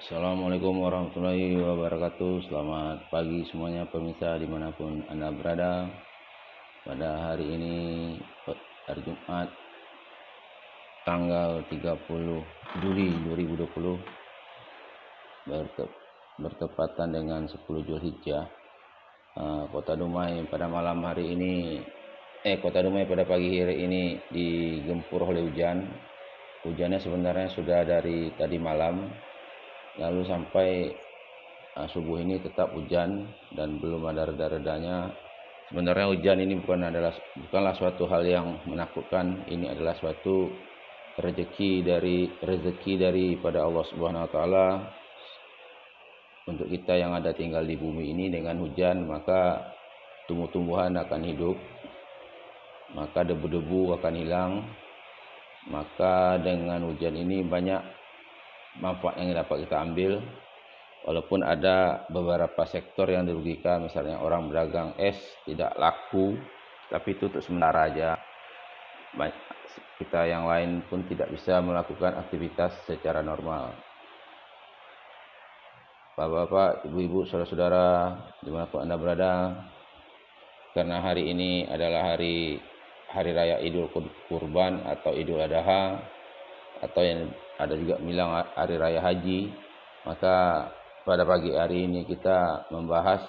Assalamualaikum warahmatullahi wabarakatuh. Selamat pagi semuanya pemirsa di mana pun anda berada. Pada hari ini hari Jumat Tanggal 30 Juli 2020 Bertepatan dengan 10 Julhijjah. Uh, Kota Dumai pada malam hari ini Eh Kota Dumai pada pagi hari ini digempur oleh hujan. Hujannya sebenarnya sudah dari tadi malam lalu sampai uh, subuh ini tetap hujan dan belum ada reda-redanya. Sebenarnya hujan ini bukan adalah bukanlah suatu hal yang menakutkan. Ini adalah suatu rezeki dari rezeki daripada Allah Subhanahu wa taala. Untuk kita yang ada tinggal di bumi ini dengan hujan maka tumbuh-tumbuhan akan hidup. Maka debu-debu akan hilang. Maka dengan hujan ini banyak manfaat yang dapat kita ambil walaupun ada beberapa sektor yang dirugikan misalnya orang berdagang es tidak laku tapi itu untuk sementara aja. Kita yang lain pun tidak bisa melakukan aktivitas secara normal. Bapak-bapak, ibu-ibu, saudara-saudara di mana pun anda berada karena hari ini adalah hari hari raya Idul Kurban atau Idul Adha atau yang ada juga bilang hari raya haji maka pada pagi hari ini kita membahas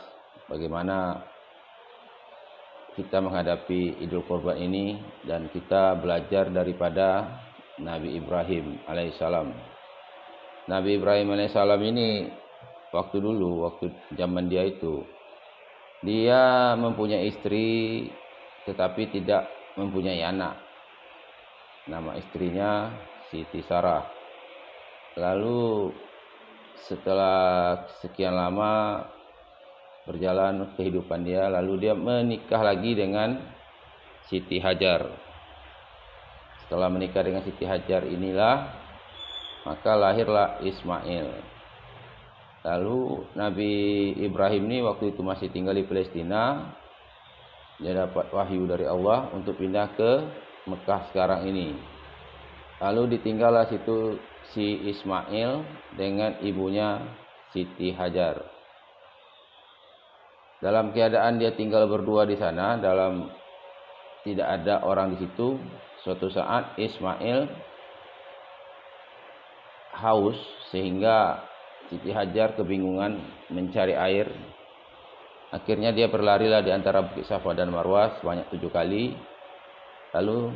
bagaimana kita menghadapi Idul Kurban ini dan kita belajar daripada Nabi Ibrahim alaihissalam. Nabi Ibrahim alaihissalam ini waktu dulu, waktu zaman dia itu, dia mempunyai istri tetapi tidak mempunyai anak. Nama istrinya Siti Sarah. Lalu setelah sekian lama berjalan kehidupan dia, lalu dia menikah lagi dengan Siti Hajar. Setelah menikah dengan Siti Hajar inilah maka lahirlah Ismail. Lalu Nabi Ibrahim ini waktu itu masih tinggal di Palestina. Dia dapat wahyu dari Allah untuk pindah ke Mekah sekarang ini. Lalu ditinggallah situ si Ismail dengan ibunya Siti Hajar. Dalam keadaan dia tinggal berdua di sana, dalam tidak ada orang di situ, suatu saat Ismail haus sehingga Siti Hajar kebingungan mencari air. Akhirnya dia berlarilah di antara Bukit Safa dan Marwah sebanyak tujuh kali. Lalu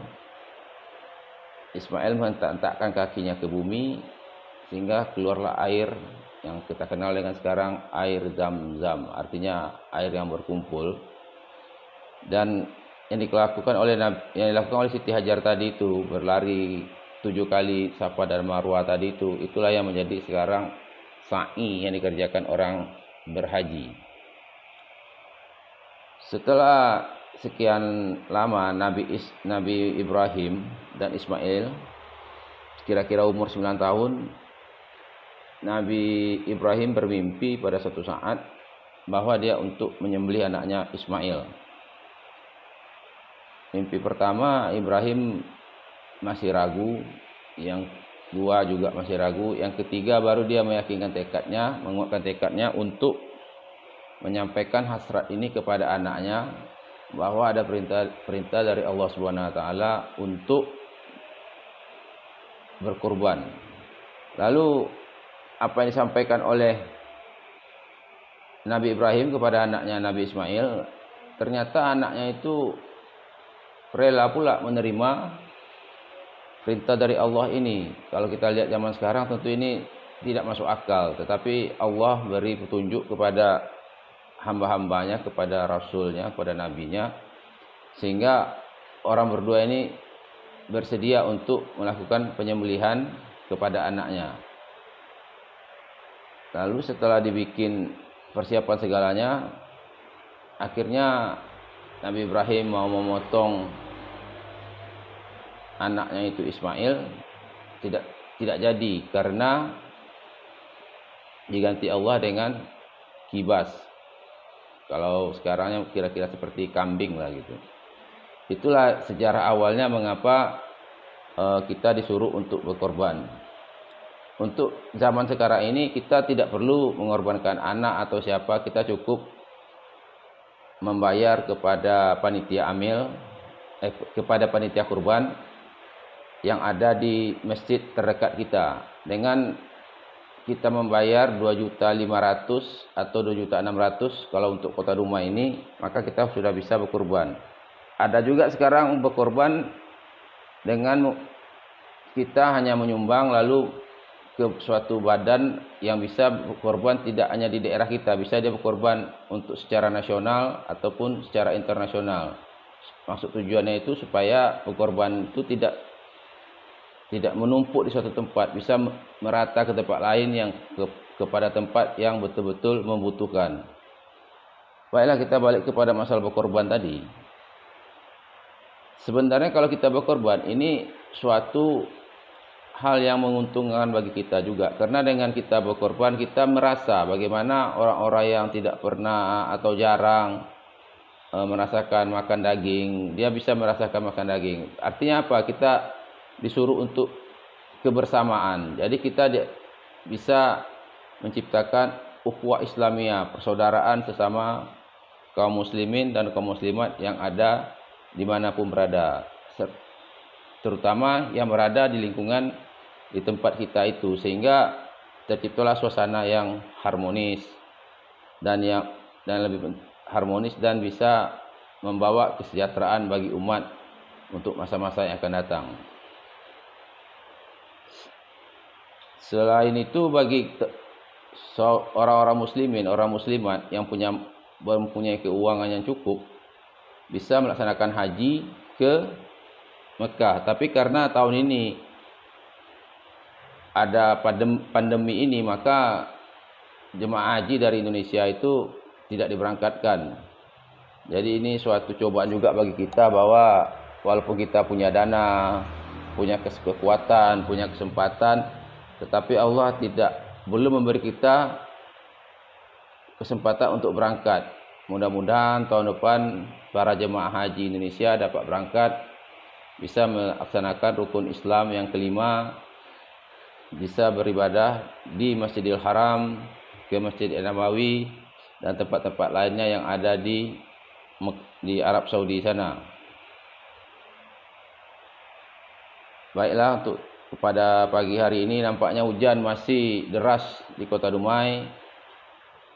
Ismail menghentak-hentakkan kakinya ke bumi sehingga keluarlah air yang kita kenal dengan sekarang air zam-zam artinya air yang berkumpul. Dan yang dilakukan oleh yang dilakukan oleh Siti Hajar tadi itu berlari tujuh kali Safa dan Marwah tadi itu itulah yang menjadi sekarang sa'i yang dikerjakan orang berhaji. Setelah sekian lama Nabi Is, Nabi Ibrahim dan Ismail kira-kira umur 9 tahun Nabi Ibrahim bermimpi pada suatu saat bahwa dia untuk menyembelih anaknya Ismail. Mimpi pertama Ibrahim masih ragu, yang dua juga masih ragu, yang ketiga baru dia meyakinkan tekadnya, menguatkan tekadnya untuk menyampaikan hasrat ini kepada anaknya bahwa ada perintah perintah dari Allah Subhanahu wa taala untuk berkorban. Lalu apa yang disampaikan oleh Nabi Ibrahim kepada anaknya Nabi Ismail, ternyata anaknya itu rela pula menerima perintah dari Allah ini. Kalau kita lihat zaman sekarang tentu ini tidak masuk akal, tetapi Allah beri petunjuk kepada hamba-hambanya kepada rasulnya kepada nabinya. Sehingga orang berdua ini bersedia untuk melakukan penyembelihan kepada anaknya. Lalu setelah dibikin persiapan segalanya akhirnya Nabi Ibrahim mau memotong anaknya itu Ismail tidak tidak jadi karena diganti Allah dengan kibas kalau sekarangnya kira-kira seperti kambing lah gitu. Itulah sejarah awalnya mengapa uh, kita disuruh untuk berkorban. untuk zaman sekarang ini kita tidak perlu mengorbankan anak atau siapa, kita cukup membayar kepada panitia amil eh, kepada panitia kurban yang ada di masjid terdekat kita dengan kita membayar 2.500 atau 2.600 kalau untuk kota rumah ini maka kita sudah bisa berkurban ada juga sekarang berkorban dengan kita hanya menyumbang lalu ke suatu badan yang bisa berkorban tidak hanya di daerah kita, bisa dia berkorban untuk secara nasional ataupun secara internasional. Maksud tujuannya itu supaya berkorban itu tidak tidak menumpuk di suatu tempat, bisa merata ke tempat lain yang ke, kepada tempat yang betul-betul membutuhkan. Baiklah kita balik kepada masalah berkorban tadi. Sebenarnya kalau kita berkorban ini suatu hal yang menguntungkan bagi kita juga karena dengan kita berkorban kita merasa bagaimana orang-orang yang tidak pernah atau jarang e, merasakan makan daging dia bisa merasakan makan daging artinya apa kita disuruh untuk kebersamaan. Jadi kita bisa menciptakan ukhuwah Islamiyah persaudaraan sesama kaum muslimin dan kaum muslimat yang ada di mana pun berada. Terutama yang berada di lingkungan di tempat kita itu. Sehingga terciptalah suasana yang harmonis dan yang dan lebih harmonis dan bisa membawa kesejahteraan bagi umat untuk masa-masa yang akan datang. Selain itu bagi orang-orang muslimin, orang muslimat yang punya mempunyai keuangan yang cukup bisa melaksanakan haji ke Mekah. Tapi karena tahun ini ada pandemi ini, maka jemaah haji dari Indonesia itu tidak diberangkatkan. Jadi ini suatu cobaan juga bagi kita bahwa walaupun kita punya dana, punya kekuatan, punya kesempatan, tetapi Allah tidak belum memberi kita kesempatan untuk berangkat. Mudah-mudahan tahun depan para jemaah haji Indonesia dapat berangkat bisa melaksanakan rukun Islam yang kelima bisa beribadah di Masjidil Haram ke Masjid Nabawi dan tempat-tempat lainnya yang ada di di Arab Saudi sana. Baiklah untuk pada pagi hari ini nampaknya hujan masih deras di Kota Dumai.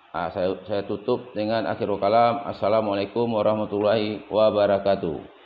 Ah, saya, saya tutup dengan akhirul kalam. Assalamualaikum warahmatullahi wabarakatuh.